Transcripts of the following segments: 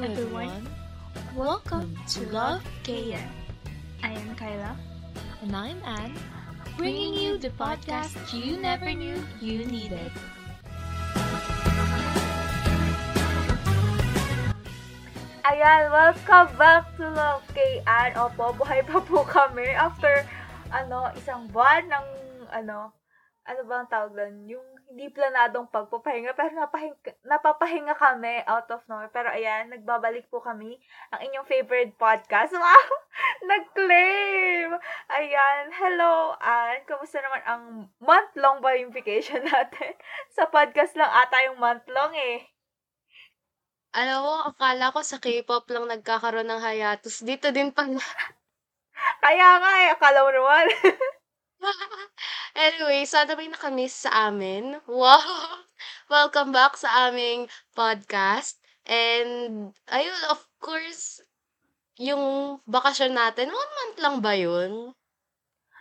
everyone. Welcome to Love KN. I am Kyla. And I'm Anne, bringing you the podcast you never knew you needed. Ayan, welcome back to Love KN. Opo, buhay pa po kami after, ano, isang buwan ng, ano, ano ba ang tawag doon? Yung hindi planadong pagpapahinga, pero napahinga, napapahinga kami out of nowhere. Pero ayan, nagbabalik po kami ang inyong favorite podcast. Wow! Nag-claim! Ayan, hello, Ann. Kamusta naman ang month-long ba yung vacation natin? Sa podcast lang ata yung month-long eh. Alam mo, akala ko sa K-pop lang nagkakaroon ng hiatus. Dito din pala. Kaya nga eh, akala mo naman. anyway, sana may nakamiss sa amin. Wow! Welcome back sa aming podcast. And, ayun, of course, yung bakasyon natin, one month lang ba yun?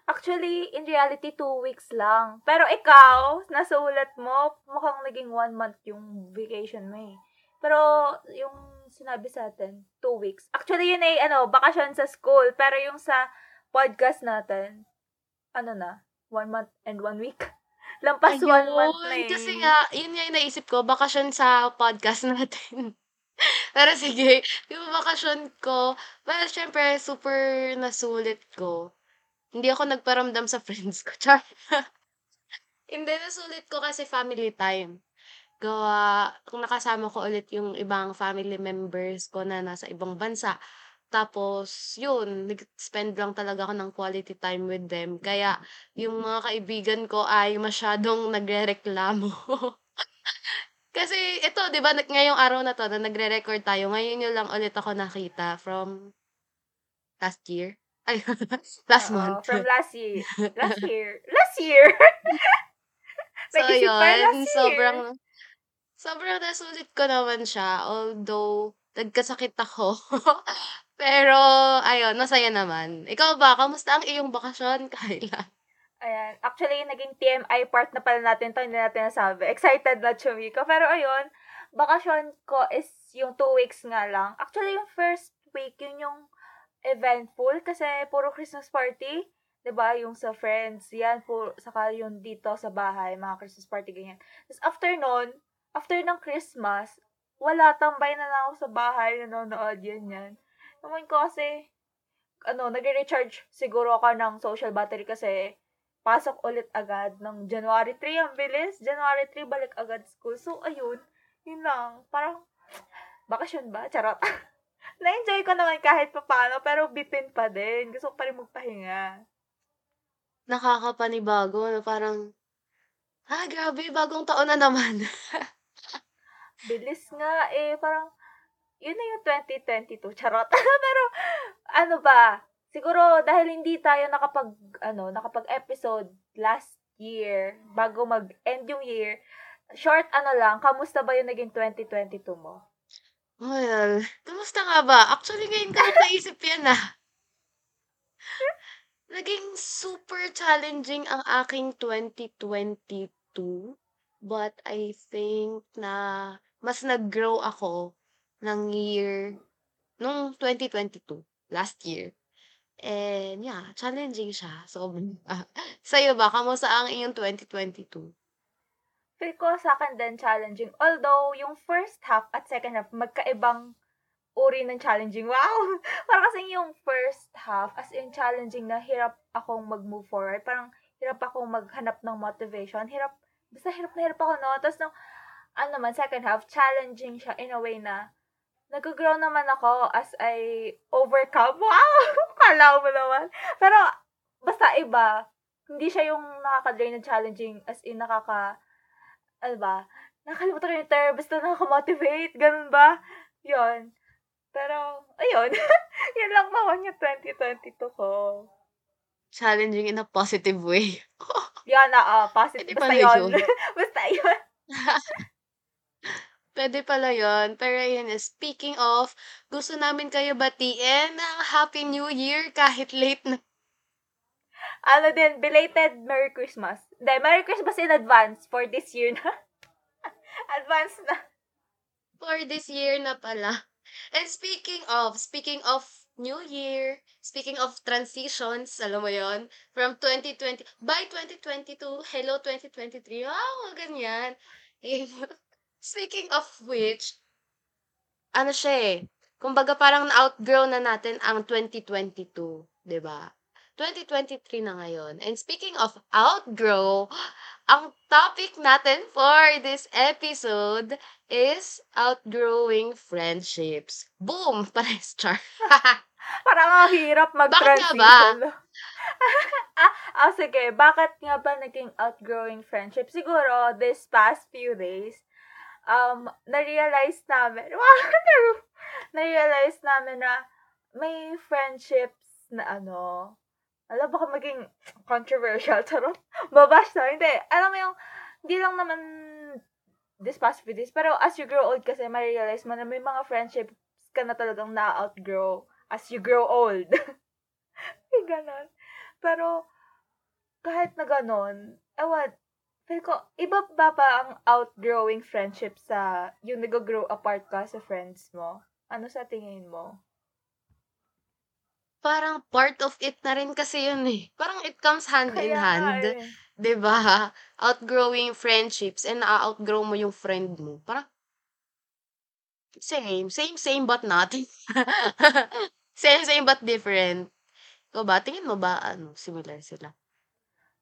Actually, in reality, two weeks lang. Pero ikaw, nasa ulat mo, mukhang naging one month yung vacation mo eh. Pero, yung sinabi sa atin, two weeks. Actually, yun ay, ano, bakasyon sa school. Pero yung sa podcast natin, ano na, one month and one week. Lampas one month na eh. Kasi nga, yun nga yung naisip ko, bakasyon sa podcast natin. Pero sige, yung bakasyon ko, well, syempre, super nasulit ko. Hindi ako nagparamdam sa friends ko. Char. Hindi, nasulit ko kasi family time gawa kung nakasama ko ulit yung ibang family members ko na nasa ibang bansa. Tapos, yun, nag-spend lang talaga ako ng quality time with them. Kaya, yung mga kaibigan ko ay masyadong nagre-reklamo. Kasi, ito, di ba, ngayong araw na to, na nagre-record tayo, ngayon yun lang ulit ako nakita from last year. Ay, last Oo, month. From last year. Last year. Last year! so, yun, last year. sobrang, sobrang nasulit ko naman siya. Although, nagkasakit ako. Pero, ayun, masaya naman. Ikaw ba? Kamusta ang iyong bakasyon, Kyla? Ayan. Actually, naging TMI part na pala natin to, hindi natin nasabi. Excited na chumika. Pero ayun, bakasyon ko is yung two weeks nga lang. Actually, yung first week, yun yung eventful kasi puro Christmas party. 'di ba Yung sa friends, yan, puro, saka yung dito sa bahay, mga Christmas party, ganyan. Tapos after nun, after ng Christmas, wala, tambay na lang ako sa bahay, nanonood, yan, yan. Naman ko kasi, ano, nagre-recharge siguro ako ng social battery kasi pasok ulit agad ng January 3. Ang bilis. January 3, balik agad school. So, ayun. Yun lang. Parang, bakasyon ba? Charot. Na-enjoy ko naman kahit pa paano, pero bitin pa din. Gusto ko pa rin magpahinga. Nakakapanibago, no? Parang, ah, grabe, bagong taon na naman. Bilis nga eh. Parang, yun na yung 2022. Charot. pero, ano ba? Siguro, dahil hindi tayo nakapag, ano, nakapag-episode last year, bago mag-end yung year, short ano lang, kamusta ba yung naging 2022 mo? Well, kamusta nga ba? Actually, ngayon ko naisip yan ah. Naging super challenging ang aking 2022. But I think na mas nag-grow ako ng year nung 2022, last year. And yeah, challenging siya. So, ah, sa'yo ba? Kamusta ang iyong 2022? Feel ko sa akin din challenging. Although, yung first half at second half, magkaibang uri ng challenging. Wow! Parang kasi yung first half, as in challenging na hirap akong mag-move forward. Parang hirap akong maghanap ng motivation. Hirap, basta hirap na hirap ako, no? Tapos nung, ano naman, second half, challenging siya in a way na nag-grow naman ako as I overcome. Wow! Kala mo naman. Pero, basta iba. Hindi siya yung nakaka-drain na challenging as in nakaka, ano ba, nakalimutan ko yung term, basta nakaka-motivate, ganun ba? Yun. Pero, ayun. Yan lang naman yung 2022 ko. Challenging in a positive way. Yan na, uh, positive. Basta yun. basta yun. Pwede pala yun. Pero yun, speaking of, gusto namin kayo batiin ng Happy New Year kahit late na. Ano din, belated Merry Christmas. Hindi, Merry Christmas in advance for this year na. advance na. For this year na pala. And speaking of, speaking of New Year, speaking of transitions, alam mo yon from 2020, by 2022, hello 2023, wow, ganyan. speaking of which, ano siya eh, kumbaga parang na-outgrow na natin ang 2022, 'di ba? 2023 na ngayon. And speaking of outgrow, ang topic natin for this episode is outgrowing friendships. Boom! Pares, char. Parang ang hirap mag-transition. Bakit nga ba? ah, ah, sige. Bakit nga ba naging outgrowing friendship? Siguro, this past few days, um, na-realize namin, na-realize namin na may friendships na ano, alam, baka maging controversial. Charot. Babash na. Hindi. Alam mo yung, hindi lang naman this past few days. Pero as you grow old kasi, ma-realize mo na may mga friendships ka na talagang na-outgrow as you grow old. ganon. Pero, kahit na ganon, ewan, feel ko, iba ba pa ang outgrowing friendship sa yung nag-grow apart ka sa friends mo? Ano sa tingin mo? Parang part of it na rin kasi yun eh. Parang it comes hand in Kaya nga hand. eh. ba? Outgrowing friendships and na-outgrow mo yung friend mo. Parang same, same, same but not. same, same but different. Ikaw ba? Tingin mo ba ano, similar sila?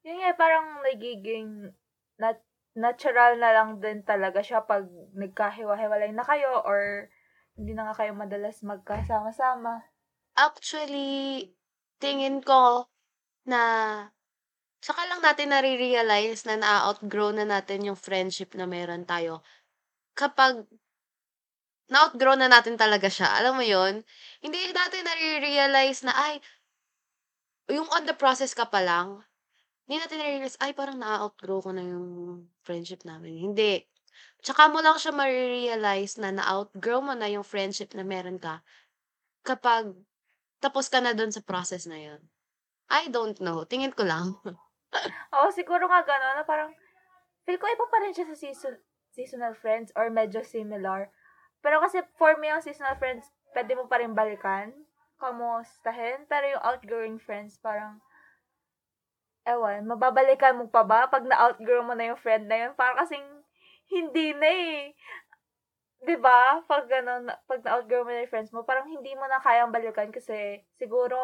Yun nga, parang nagiging nat- natural na lang din talaga siya pag nagkahiwa-hiwalay na kayo or hindi na nga kayo madalas magkasama-sama. Actually, tingin ko na saka lang natin nare-realize na na-outgrow na natin yung friendship na meron tayo kapag na-outgrow na natin talaga siya. Alam mo yon Hindi natin nare-realize na, ay, yung on the process ka pa lang, hindi natin nare-realize, ay, parang na-outgrow ko na yung friendship namin. Hindi. Tsaka mo lang siya marirealize na na-outgrow mo na yung friendship na meron ka kapag tapos ka na dun sa process na yun. I don't know. Tingin ko lang. Oo, siguro nga gano'n, na parang, feel ko iba pa rin siya sa season, seasonal friends or medyo similar. Pero kasi for me, yung seasonal friends, pwede mo pa rin balikan, kamustahin, pero yung outgoing friends, parang, ewan, mababalikan mo pa ba pag na-outgrow mo na yung friend na yun? Parang kasing, hindi na eh. 'di ba? Pag ganun, pag na-outgrow mo na yung friends mo, parang hindi mo na kayang balikan kasi siguro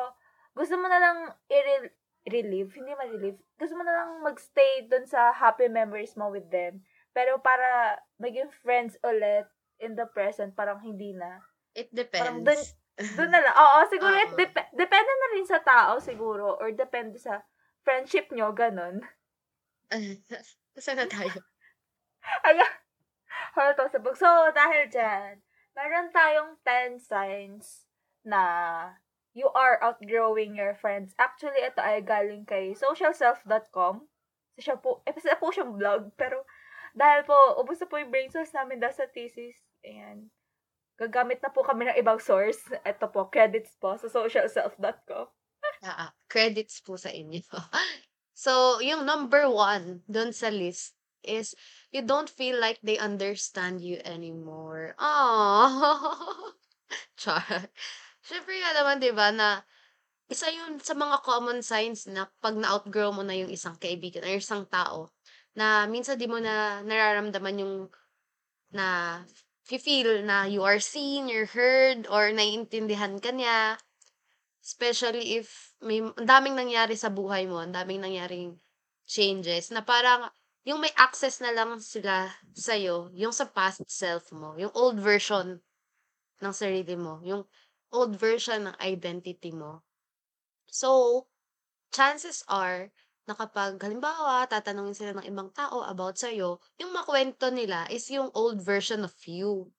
gusto mo na lang i- relieve, hindi ma-relieve. Gusto mo na lang magstay dun sa happy memories mo with them. Pero para maging friends ulit in the present, parang hindi na. It Parang depends. dun, dun na lang. Oo, siguro it Oo. dep- depende na rin sa tao siguro or depende sa friendship nyo, ganun. Saan na tayo? Ala, halata sa bug. So, dahil dyan, meron tayong 10 signs na you are outgrowing your friends. Actually, ito ay galing kay socialself.com. Siya po, eh, isa po siyang blog, pero dahil po, ubos na po yung brain cells namin dahil sa thesis. Ayan. Gagamit na po kami ng ibang source. Ito po, credits po sa socialself.com. Ah, ah, credits po sa inyo. so, yung number one dun sa list is you don't feel like they understand you anymore. Aww. Char. Siyempre nga naman, di ba, na isa yun sa mga common signs na pag na-outgrow mo na yung isang kaibigan or isang tao, na minsan di mo na nararamdaman yung na feel na you are seen, you're heard, or naiintindihan ka niya. Especially if may daming nangyari sa buhay mo, ang daming nangyaring changes na parang yung may access na lang sila sa'yo, yung sa past self mo, yung old version ng sarili mo, yung old version ng identity mo. So, chances are, na kapag halimbawa, tatanungin sila ng ibang tao about sa'yo, yung makwento nila is yung old version of you.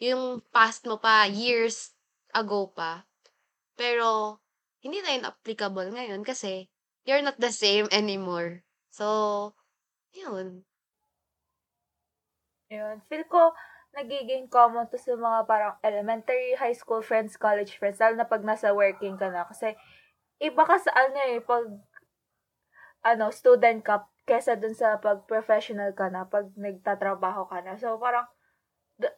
Yung past mo pa, years ago pa. Pero, hindi na yun applicable ngayon kasi you're not the same anymore. So, yun. Yun. Feel ko, nagiging common to sa mga parang elementary, high school friends, college friends, lalo na pag nasa working ka na. Kasi, iba ka sa ano eh, pag, ano, student ka, kesa dun sa pag professional ka na, pag nagtatrabaho ka na. So, parang,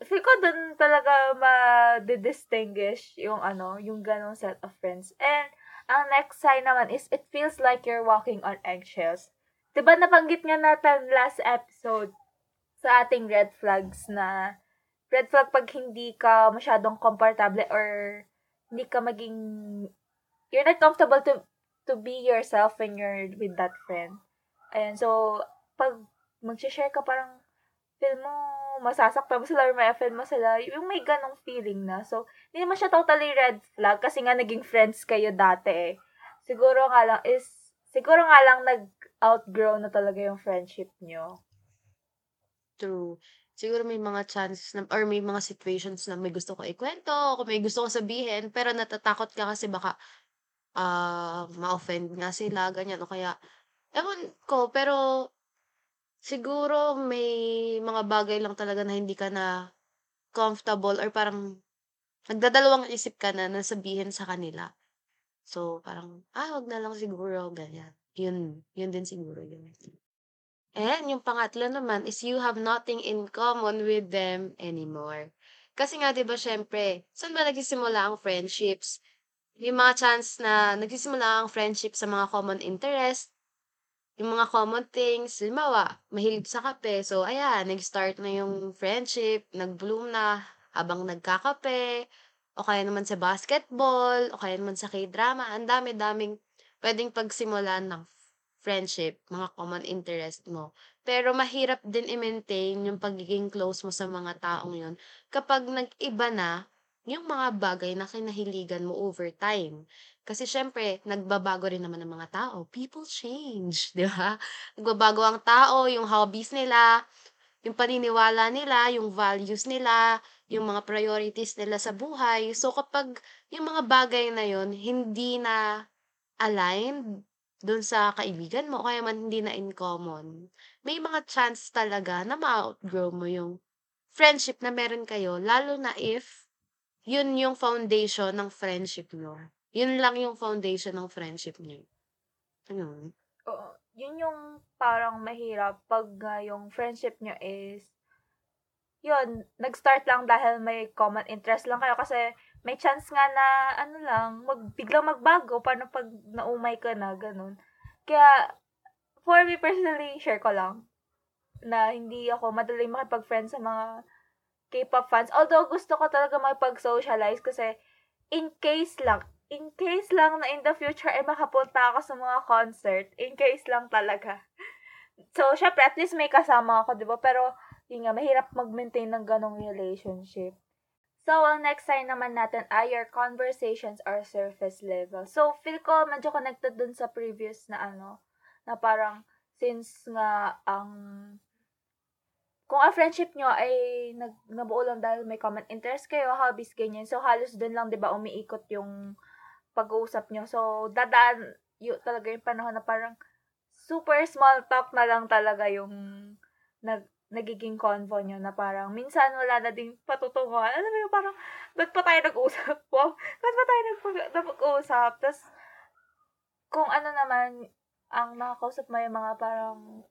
feel ko dun talaga ma-distinguish yung ano, yung ganong set of friends. And, ang next sign naman is, it feels like you're walking on eggshells. Diba nabanggit nga natin last episode sa ating red flags na red flag pag hindi ka masyadong komportable or hindi ka maging you're not comfortable to to be yourself when you're with that friend. Ayan, so pag mag-share ka parang feel mo masasaktan mo sila or may feel mo sila, yung may ganong feeling na. So, hindi naman siya totally red flag kasi nga naging friends kayo dati eh. Siguro nga lang is, siguro nga lang nag-outgrow na talaga yung friendship nyo. True. Siguro may mga chances na or may mga situations na may gusto ko ikwento, o may gusto ko sabihin, pero natatakot ka kasi baka, ah, ma-offend nga sila, ganyan o kaya ewan ko, pero siguro may mga bagay lang talaga na hindi ka na comfortable or parang nagdadalawang isip ka na na sabihin sa kanila. So, parang, ah, wag na lang siguro, ganyan. Yun, yun din siguro yun. And yung pangatlo naman is you have nothing in common with them anymore. Kasi nga 'di ba siyempre, saan ba nagsisimula ang friendships? May mga chance na nagsisimula ang friendship sa mga common interest, yung mga common things, halimbawa, mahilig sa kape. So ayan, nag-start na yung friendship, nag-bloom na habang nagkakape, o kaya naman sa basketball, o kaya naman sa K-drama. Ang dami-daming pwedeng pagsimulan ng friendship, mga common interest mo. Pero mahirap din i-maintain yung pagiging close mo sa mga taong yun kapag nag-iba na yung mga bagay na kinahiligan mo over time. Kasi syempre, nagbabago rin naman ang mga tao. People change, di ba? Nagbabago ang tao, yung hobbies nila, yung paniniwala nila, yung values nila, yung mga priorities nila sa buhay. So kapag yung mga bagay na yun, hindi na aligned dun sa kaibigan mo kaya man hindi na in common, may mga chance talaga na ma-outgrow mo yung friendship na meron kayo lalo na if yun yung foundation ng friendship niyo. Yun lang yung foundation ng friendship niyo. Ayun. Oo. Yun yung parang mahirap pag uh, yung friendship nyo is yun, nag-start lang dahil may common interest lang kayo kasi may chance nga na ano lang, mag, biglang magbago paano pag naumay ka na, ganun. Kaya, for me personally, share ko lang na hindi ako madaling makipag-friend sa mga K-pop fans. Although, gusto ko talaga makipag-socialize kasi in case lang, in case lang na in the future ay makapunta ako sa mga concert, in case lang talaga. So, syempre, at least may kasama ako, di ba? Pero, yun nga, mahirap mag-maintain ng ganong relationship. So, ang next sign naman natin ay your conversations are surface level. So, feel ko medyo connected dun sa previous na ano, na parang since nga ang kung ang friendship nyo ay nag, nabuo lang dahil may common interest kayo, hobbies, ganyan. So, halos dun lang, di ba, umiikot yung pag-uusap nyo. So, dadaan yung, talaga yung panahon na parang super small talk na lang talaga yung nag, nagiging convo nyo na parang minsan wala na ding patutunguhan. Alam mo parang, ba't pa tayo nag-usap? Wow, ba't pa tayo nag-usap? Tapos, kung ano naman, ang nakakausap mo yung mga parang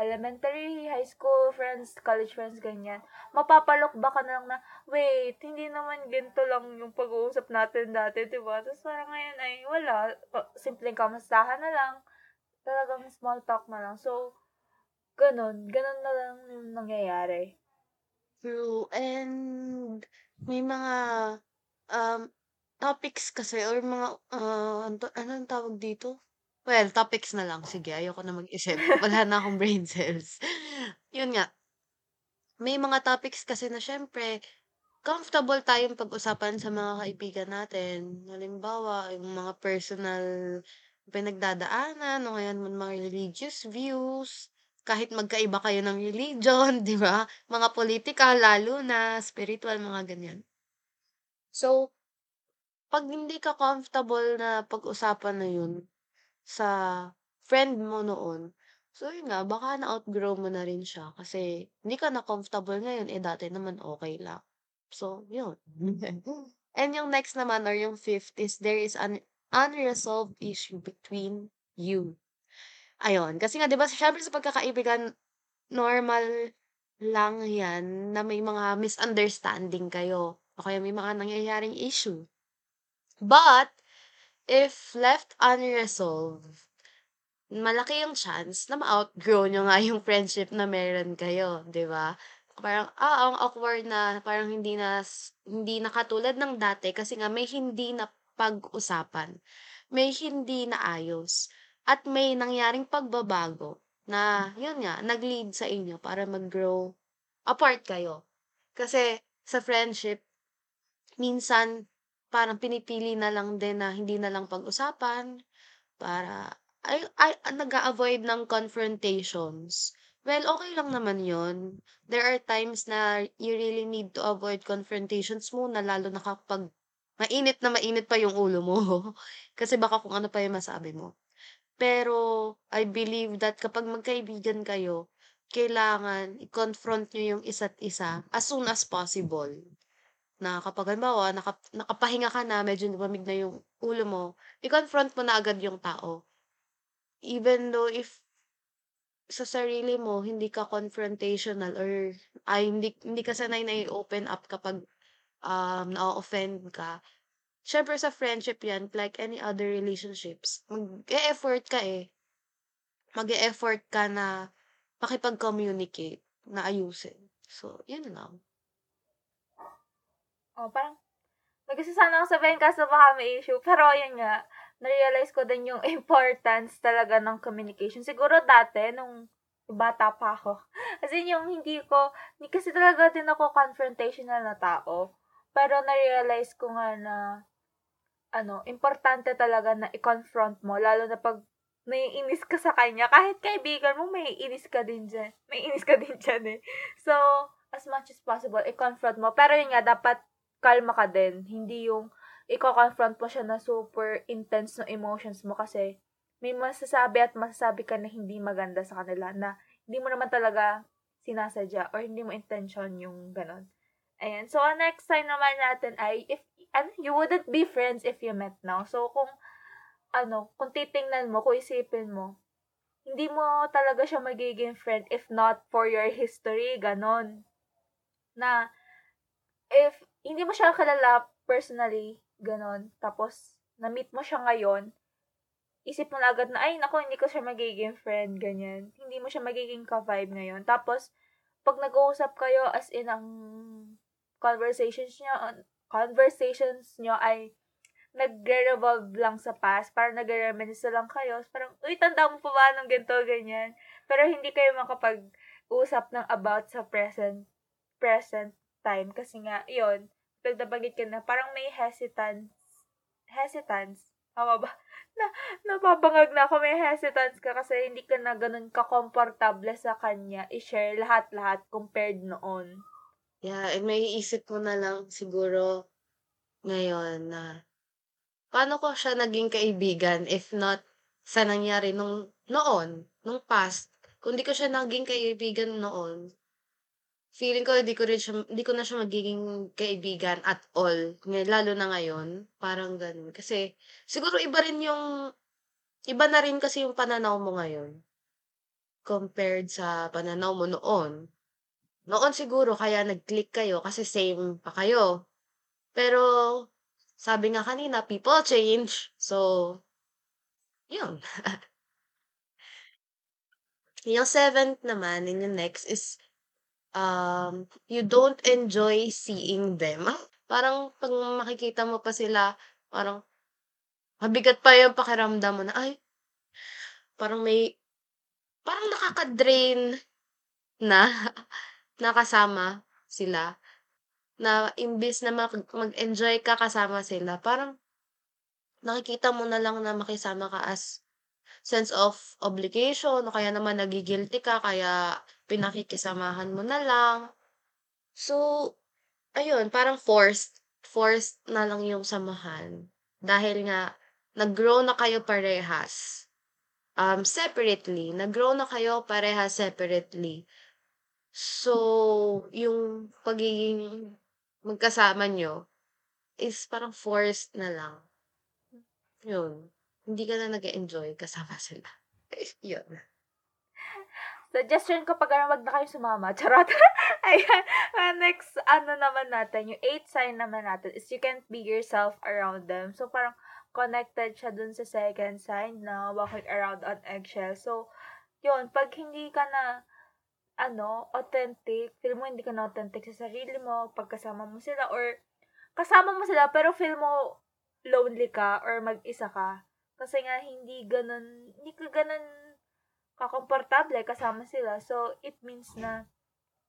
elementary, high school friends, college friends, ganyan, mapapalok ba ka na lang na, wait, hindi naman ganito lang yung pag-uusap natin dati, di ba? Tapos parang ngayon ay wala, simpleng kamustahan na lang, talagang small talk na lang. So, Gano'n, gano'n na lang yung nangyayari. True, and may mga, um, topics kasi or mga, ah, ano anong tawag dito? Well, topics na lang, sige ayoko na mag-isip, wala na akong brain cells. Yun nga, may mga topics kasi na siyempre comfortable tayong pag-usapan sa mga kaibigan natin. Halimbawa, yung mga personal pinagdadaanan o kaya mga religious views kahit magkaiba kayo ng religion, 'di ba? Mga politika lalo na, spiritual, mga ganyan. So, 'pag hindi ka comfortable na pag-usapan na 'yun sa friend mo noon, so yun nga, baka na-outgrow mo na rin siya kasi hindi ka na comfortable ngayon, eh, dati naman okay lang. So, yun. And yung next naman or yung fifth is there is an unresolved issue between you. Ayun, kasi nga 'di ba siyempre sa pagkakaibigan, normal lang yan na may mga misunderstanding kayo o kaya may mga nangyayaring issue. But, if left unresolved, malaki yung chance na ma-outgrow nyo nga yung friendship na meron kayo, 'di ba? Parang, ah, ang awkward na, parang hindi na, hindi na katulad ng dati kasi nga may hindi na pag-usapan, may hindi na ayos, at may nangyaring pagbabago na, yun nga, nag-lead sa inyo para mag-grow apart kayo. Kasi sa friendship, minsan parang pinipili na lang din na hindi na lang pag-usapan para ay, ay nag-a-avoid ng confrontations. Well, okay lang naman yun. There are times na you really need to avoid confrontations muna, lalo na kapag mainit na mainit pa yung ulo mo. Kasi baka kung ano pa yung masabi mo. Pero, I believe that kapag magkaibigan kayo, kailangan i-confront nyo yung isa't isa as soon as possible. Na kapag halimbawa, naka, nakapahinga ka na, medyo lumamig na yung ulo mo, i-confront mo na agad yung tao. Even though if sa sarili mo, hindi ka confrontational or ay hindi, hindi ka sanay na i-open up kapag um, na-offend ka. Siyempre sa friendship yan, like any other relationships, mag-e-effort ka eh. Mag-e-effort ka na makipag-communicate, na ayusin. So, yun lang. Oh, parang, nagkasi sana ako sabihin kaso baka may issue. Pero, yun nga, na-realize ko din yung importance talaga ng communication. Siguro dati, nung bata pa ako. Kasi yung hindi ko, hindi kasi talaga din ako confrontational na tao. Pero na-realize ko nga na, ano, importante talaga na i-confront mo, lalo na pag may inis ka sa kanya. Kahit kaibigan mo, may inis ka din dyan. May inis ka din dyan eh. So, as much as possible, i-confront mo. Pero yun nga, dapat kalma ka din. Hindi yung i-confront mo siya na super intense ng emotions mo kasi may masasabi at masasabi ka na hindi maganda sa kanila na hindi mo naman talaga sinasadya or hindi mo intention yung ganon. Ayan. So, ang next time naman natin ay if ano, you wouldn't be friends if you met now. So, kung ano, kung titingnan mo, kung isipin mo, hindi mo talaga siya magiging friend if not for your history, ganon. Na, if hindi mo siya kalala personally, Ganon. Tapos, na-meet mo siya ngayon, isip mo na agad na, ay, nako, hindi ko siya magiging friend, ganyan. Hindi mo siya magiging ka-vibe ngayon. Tapos, pag nag-uusap kayo, as in, ang conversations nyo, conversations nyo ay nagre-revolve lang sa past, parang nagre-reminisce lang kayo. Parang, uy, tanda mo pa ba nung ganito, ganyan. Pero hindi kayo makapag-usap ng about sa present, present time. Kasi nga, yon nagdabagit ka na, parang may hesitance, hesitance, tama ba? Na, napabangag na ako, may hesitance ka kasi hindi ka na ganun ka-komportable sa kanya i-share lahat-lahat compared noon. Yeah, and may isip mo na lang siguro ngayon na paano ko siya naging kaibigan if not sa nangyari nung noon, nung past. Kung di ko siya naging kaibigan noon, Feeling ko hindi ko rin siya hindi ko na siya magiging kaibigan at all, lalo na ngayon, parang gano'n. Kasi siguro iba rin yung iba na rin kasi yung pananaw mo ngayon, compared sa pananaw mo noon. Noon siguro kaya nag-click kayo kasi same pa kayo. Pero sabi nga kanina, people change. So, yun. Yung seventh naman, and yung next is um, you don't enjoy seeing them. Parang 'pag makikita mo pa sila, parang mabigat pa yung pakiramdam mo na, ay, parang may parang nakaka-drain na na kasama sila. Na imbes na mag mag-enjoy ka kasama sila, parang nakikita mo na lang na makisama ka as sense of obligation o kaya naman nagi-guilty ka kaya pinakikisamahan mo na lang. So, ayun, parang forced. Forced na lang yung samahan. Dahil nga, nag-grow na kayo parehas. Um, separately. Nag-grow na kayo parehas separately. So, yung pagiging magkasama nyo is parang forced na lang. Yun. Hindi ka na nag enjoy kasama sila. Yun. Suggestion ko pag wag na kayo sumama. Charot. Ayan. Next, ano naman natin, yung eighth sign naman natin is you can't be yourself around them. So, parang connected siya dun sa second sign na walking around on eggshell. So, yun, pag hindi ka na, ano, authentic, feel mo hindi ka na authentic sa sarili mo, pagkasama mo sila, or kasama mo sila, pero feel mo lonely ka, or mag-isa ka. Kasi nga, hindi ganun, hindi ka ganun kakomportable kasama sila. So, it means na,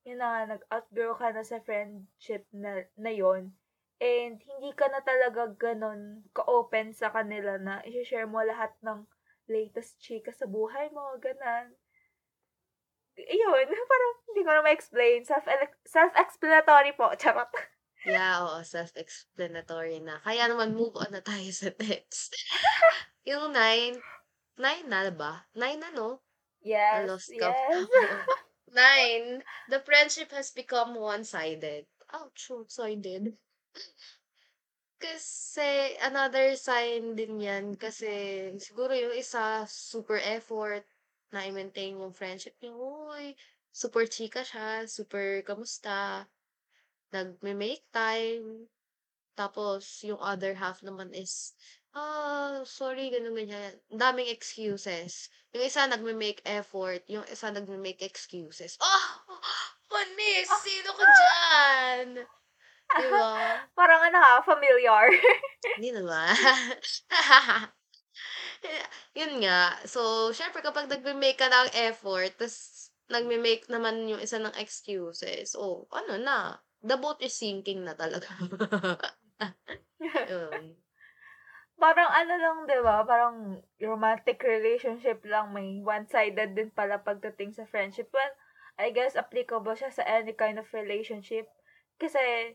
yun na nga, nag-outgrow ka na sa friendship na, na yon And, hindi ka na talaga ganun ka-open sa kanila na i-share mo lahat ng latest chika sa buhay mo, ganan. Iyon, parang hindi ko na ma-explain. Self self-explanatory po, charot. Yeah, oo, self-explanatory na. Kaya naman move on na tayo sa text. yung nine, nine na ba? Nine na, no? Yes. lost count. yes. Nine, the friendship has become one-sided. Oh, two-sided. Kasi, another sign din yan. Kasi, siguro yung isa, super effort na i-maintain yung friendship niyo. Uy, super chika siya, super kamusta, nagme-make time. Tapos, yung other half naman is, ah, sorry, ganun, ganyan. Daming excuses. Yung isa nagme-make effort, yung isa nagme-make excuses. Oh! Panis! Sino ka dyan? Di ba? Parang ano ha, familiar. Hindi naman. Yun nga. So, syempre, kapag nagme-make ka ng effort, tapos nagme-make naman yung isa ng excuses, oh, ano na, the boat is sinking na talaga. Yun. Parang ano lang, di ba? Parang romantic relationship lang. May one-sided din pala pagdating sa friendship. Well, I guess applicable siya sa any kind of relationship. Kasi,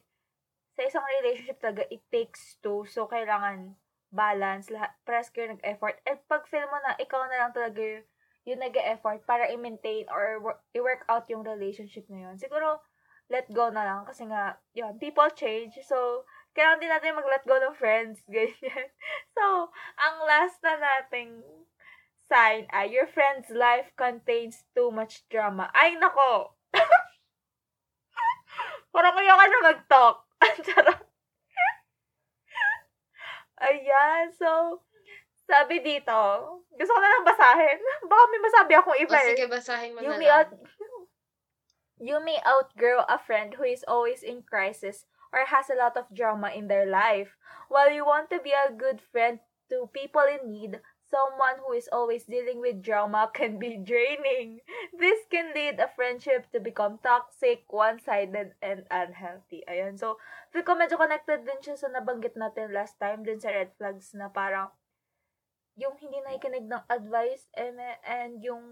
sa isang relationship talaga, it takes two. So, kailangan balance. Lahat, press kayo nag-effort. At pag feel mo na, ikaw na lang talaga yung, yung nag-effort para i-maintain or work, i-work out yung relationship na yun. Siguro, let go na lang. Kasi nga, yun, people change. So, kailangan din natin mag-let go ng friends. Ganyan. So, ang last na nating sign ay, your friend's life contains too much drama. Ay, nako! Parang kaya ka na mag-talk. Ayan, so, sabi dito, gusto ko na lang basahin. Baka may masabi akong iba O, eh. sige, basahin mo You na may, lang. out, you may outgrow a friend who is always in crisis or has a lot of drama in their life. While you want to be a good friend to people in need, someone who is always dealing with drama can be draining. This can lead a friendship to become toxic, one-sided, and unhealthy. Ayan. So, feel ko medyo connected din siya sa nabanggit natin last time din sa red flags na parang yung hindi nakikinig ng advice and, and yung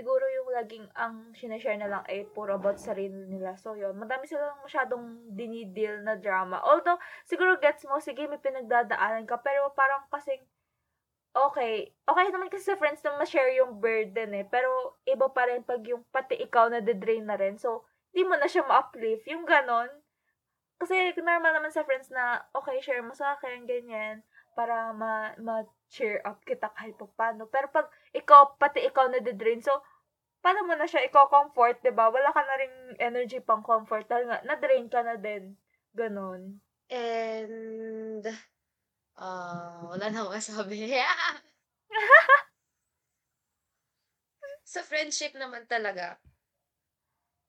siguro yung laging ang sinashare na lang ay puro about sarili nila. So, yun. Madami silang masyadong dinidil na drama. Although, siguro gets mo, sige, may pinagdadaanan ka, pero parang kasing, okay, okay naman kasi sa friends na ma-share yung burden eh, pero iba pa rin pag yung pati ikaw na de-drain na rin. So, di mo na siya ma-uplift. Yung ganon. Kasi normal naman sa friends na, okay, share mo sa akin, ganyan, para ma, ma cheer up kita kahit pa paano. Pero pag ikaw, pati ikaw na de-drain, so, paano mo na siya iko-comfort, 'di ba Wala ka na ring energy pang comfort dahil nga, na-drain ka na din. Ganon. And, ah, wala na akong masabi. Sa friendship naman talaga,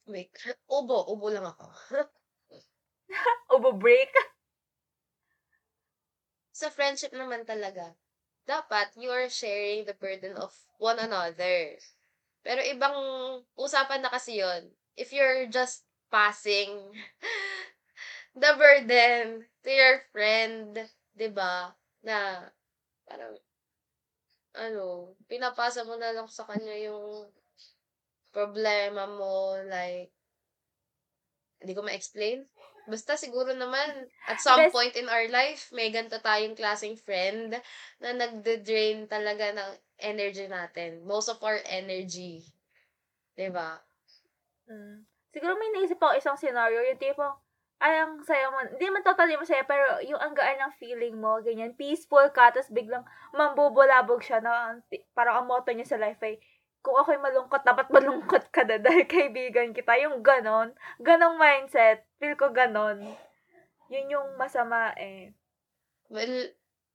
wait, ubo, ubo lang ako. Ubo break. Sa friendship naman talaga, dapat you are sharing the burden of one another. Pero ibang usapan na kasi yon. If you're just passing the burden to your friend, ba? Na parang ano, pinapasa mo na lang sa kanya yung problema mo like hindi ko ma-explain. Basta siguro naman, at some Best- point in our life, may ganito tayong klaseng friend na nagde-drain talaga ng energy natin. Most of our energy. 'Di ba? Mm. Siguro may naisip ako isang scenario, yung tipo, ay, ang saya mo, hindi man totally masaya, pero yung ang gaan ng feeling mo, ganyan, peaceful ka, tapos biglang mambubulabog siya, na, parang ang motto niya sa life ay, kung ako'y malungkot, dapat malungkot ka na dahil kaibigan kita. Yung ganon. Ganong mindset. Feel ko ganon. Yun yung masama eh. Well,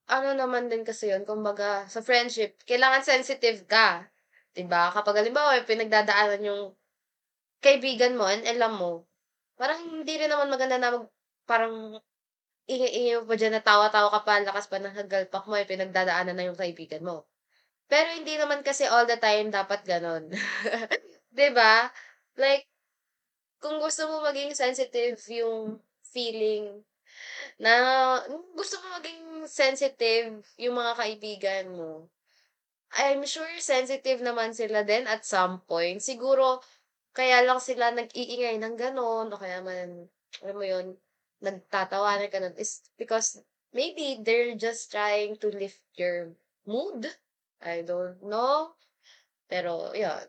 ano naman din kasi yun, kumbaga, sa friendship, kailangan sensitive ka. 'Di ba? Kapag halimbawa, may pinagdadaanan yung kaibigan mo and alam mo, parang hindi rin naman maganda na mag, parang mo pa dyan na tawa-tawa ka pa, lakas pa ng hagalpak mo, eh, pinagdadaanan na yung kaibigan mo. Pero hindi naman kasi all the time dapat ganon. ba? Like, kung gusto mo maging sensitive yung feeling na gusto mo maging sensitive yung mga kaibigan mo, I'm sure sensitive naman sila din at some point. Siguro, kaya lang sila nag-iingay ng gano'n o kaya man, alam mo yun, nagtatawanan ka nun is because maybe they're just trying to lift your mood. I don't know. Pero, yun.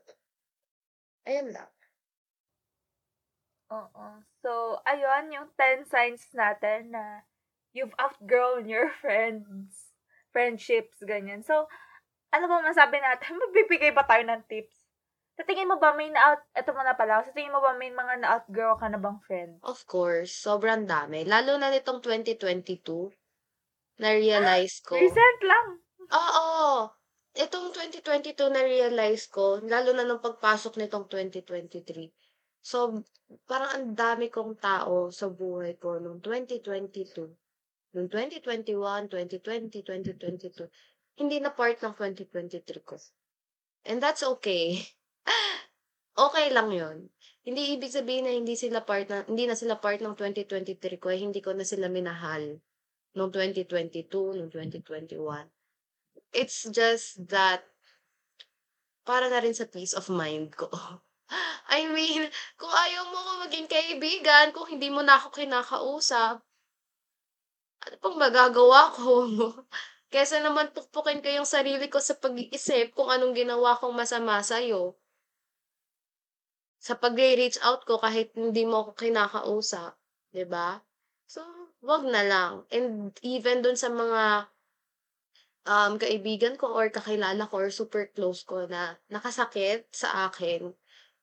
Ayun lang. Oo. So, ayun, yung 10 signs natin na you've outgrown your friends, friendships, ganyan. So, ano ba masabi natin? Magbibigay ba tayo ng tips? Sa tingin mo ba may na-out, eto mo na pala, sa tingin mo ba may mga na-outgrow ka na bang friend? Of course, sobrang dami. Lalo na nitong 2022, na-realize ko. Recent lang. Oo. Itong 2022 na-realize ko, lalo na nung pagpasok nitong 2023. So, parang ang dami kong tao sa buhay ko nung 2022. Nung 2021, 2020, 2022. Hindi na part ng 2023 ko. And that's okay. okay lang yon Hindi ibig sabihin na hindi sila part na, hindi na sila part ng 2023 ko, eh, hindi ko na sila minahal noong 2022, noong 2021. It's just that para na rin sa peace of mind ko. I mean, kung ayaw mo ko maging kaibigan, kung hindi mo na ako kinakausap, ano pang magagawa ko? Kesa naman pukpukin ko yung sarili ko sa pag-iisip kung anong ginawa kong masama sa'yo sa pagre-reach out ko kahit hindi mo ako kinakausap, ba? So, wag na lang. And even dun sa mga um, kaibigan ko or kakilala ko or super close ko na nakasakit sa akin,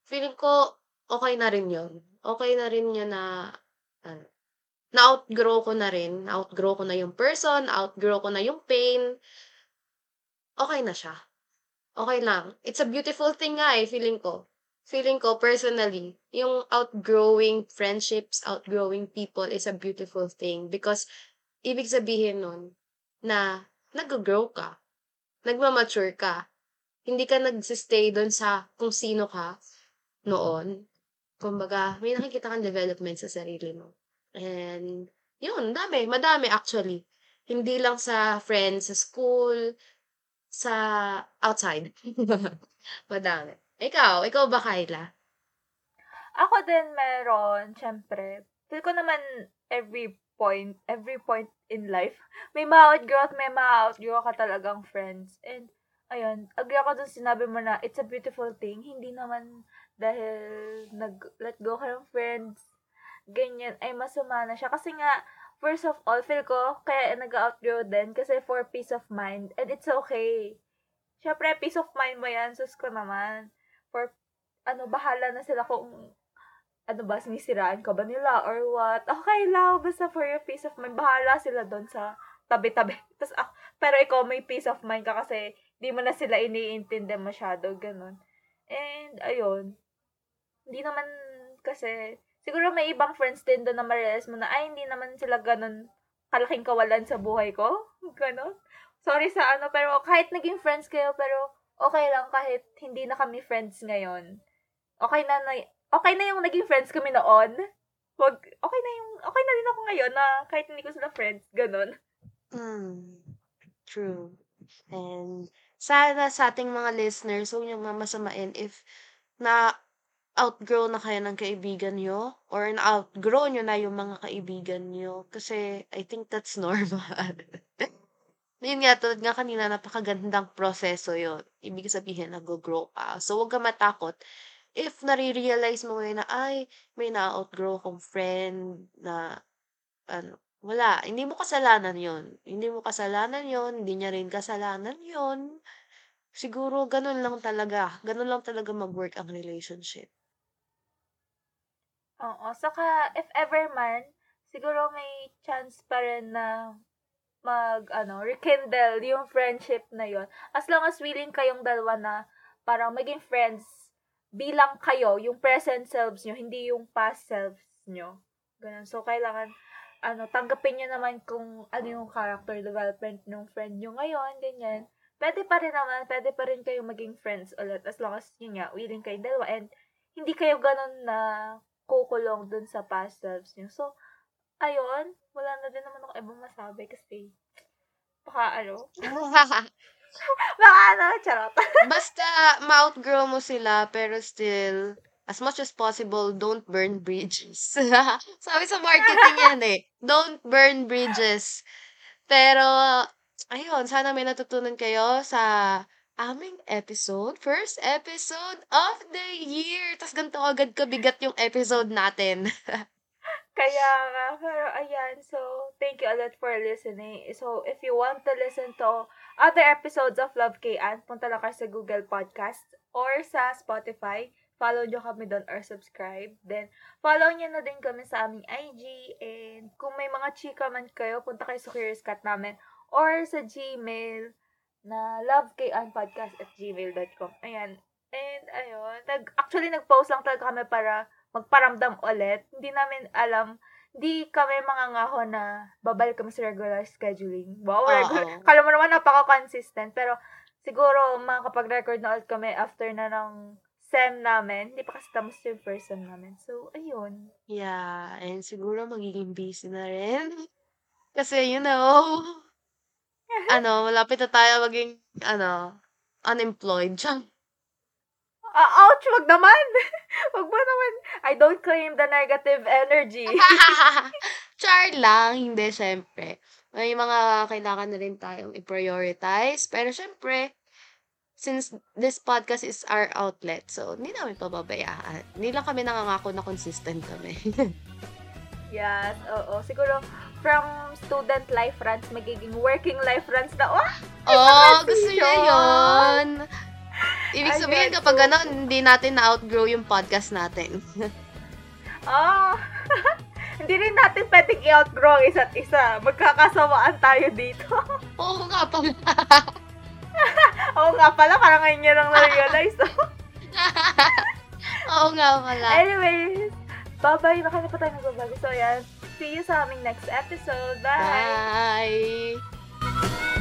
feeling ko okay na rin yun. Okay na rin yun na ano, na-outgrow ko na rin. Na-outgrow ko na yung person, outgrow ko na yung pain. Okay na siya. Okay lang. It's a beautiful thing nga eh, feeling ko feeling ko personally, yung outgrowing friendships, outgrowing people is a beautiful thing because ibig sabihin nun na nag-grow ka, nagmamature ka, hindi ka nagsistay doon sa kung sino ka noon. Kumbaga, may nakikita kang development sa sarili mo. And, yun, dami, madami actually. Hindi lang sa friends, sa school, sa outside. madami. Ikaw, ikaw ba, Kyla? Ako din meron, syempre. Feel ko naman every point, every point in life, may ma-outgrow at may ma-outgrow ka talagang friends. And, ayun, agree ako dun sinabi mo na it's a beautiful thing. Hindi naman dahil nag-let go ka ng friends, ganyan, ay masama na siya. Kasi nga, first of all, feel ko, kaya nag-outgrow din kasi for peace of mind. And it's okay. Syempre, peace of mind mo yan, sus ko naman. For, ano, bahala na sila kung ano ba, sinisiraan ka ba nila or what. Okay lang, basta for your peace of mind, bahala sila doon sa tabi-tabi. Tapos, ah, pero ikaw may peace of mind ka kasi di mo na sila iniintindi masyado, ganun. And, ayun. Hindi naman kasi, siguro may ibang friends din doon na ma-realize mo na, ay, hindi naman sila ganun kalaking kawalan sa buhay ko. Ganun. Sorry sa ano, pero kahit naging friends kayo, pero okay lang kahit hindi na kami friends ngayon. Okay na, na okay na yung naging friends kami noon. Wag, okay na yung, okay na din ako ngayon na kahit hindi ko sila friends, ganun. Mm, true. And sana sa ating mga listeners, huwag niyong mamasamain if na outgrow na kayo ng kaibigan nyo or na-outgrow nyo na yung mga kaibigan nyo. Kasi I think that's normal. Yun nga, tulad nga kanina, napakagandang proseso yon Ibig sabihin, nag-grow ka. So, huwag ka matakot if nare-realize mo na, ay, may na-outgrow kong friend na, ano, wala. Hindi mo kasalanan yon Hindi mo kasalanan yon Hindi niya rin kasalanan yon siguro ganun lang talaga. Ganun lang talaga mag-work ang relationship. Oo. Saka, if ever man, siguro may chance pa rin na mag, ano, rekindle yung friendship na yon As long as willing kayong dalawa na parang maging friends bilang kayo, yung present selves nyo, hindi yung past selves nyo. Ganun. So, kailangan, ano, tanggapin nyo naman kung ano yung character development ng friend nyo ngayon, ganyan. Pwede pa rin naman, pwede pa rin kayo maging friends ulit as long as yun nga, willing kayo dalawa and hindi kayo ganun na kukulong dun sa past selves nyo. So, ayun, wala na din naman ako ibang masabi kasi baka ano, baka ano, charot. Basta ma-outgrow mo sila pero still as much as possible don't burn bridges. Sabi sa marketing yan eh. Don't burn bridges. Pero ayun, sana may natutunan kayo sa aming episode. First episode of the year. Tapos ganito agad kabigat yung episode natin. Kaya nga, pero ayan, so, thank you a lot for listening. So, if you want to listen to other episodes of Love K.An., punta lang kayo sa Google Podcast or sa Spotify. Follow nyo kami doon or subscribe. Then, follow nyo na din kami sa aming IG. And kung may mga chika man kayo, punta kayo sa Curious Cat namin or sa Gmail na lovekanpodcast at gmail.com. Ayan. And, ayun. Nag, actually, nag-post lang talaga kami para magparamdam ulit. Hindi namin alam, hindi kami mga ngaho na babalik kami sa regular scheduling. Wow, regular. Kala mo naman napaka-consistent. Pero siguro makakapag-record na ulit kami after na ng SEM namin. Hindi pa kasi tapos yung first SEM namin. So, ayun. Yeah, and siguro magiging busy na rin. Kasi, you know, ano, malapit na tayo maging, ano, unemployed. Tiyang. Ah, ouch, wag naman. wag mo naman. I don't claim the negative energy. Char lang, hindi, syempre. May mga kailangan na rin tayong i-prioritize. Pero syempre, since this podcast is our outlet, so hindi namin pababayaan. Hindi lang kami nangangako na consistent kami. yes, oo. Siguro, from student life runs, magiging working life runs na, oh, oh, gusto niya yun. Ibig Ayan, sabihin, kapag gano'n, hindi natin na-outgrow yung podcast natin. Ah, hindi rin natin pwedeng i-outgrow ang isa't isa. Magkakasawaan tayo dito. Oo nga pala. Oo nga pala, parang ngayon nyo lang na-realize. Oo nga pala. Anyways, bye-bye. Nakano pa tayo nagbabago. So, yan. See you sa aming next episode. Bye! Bye!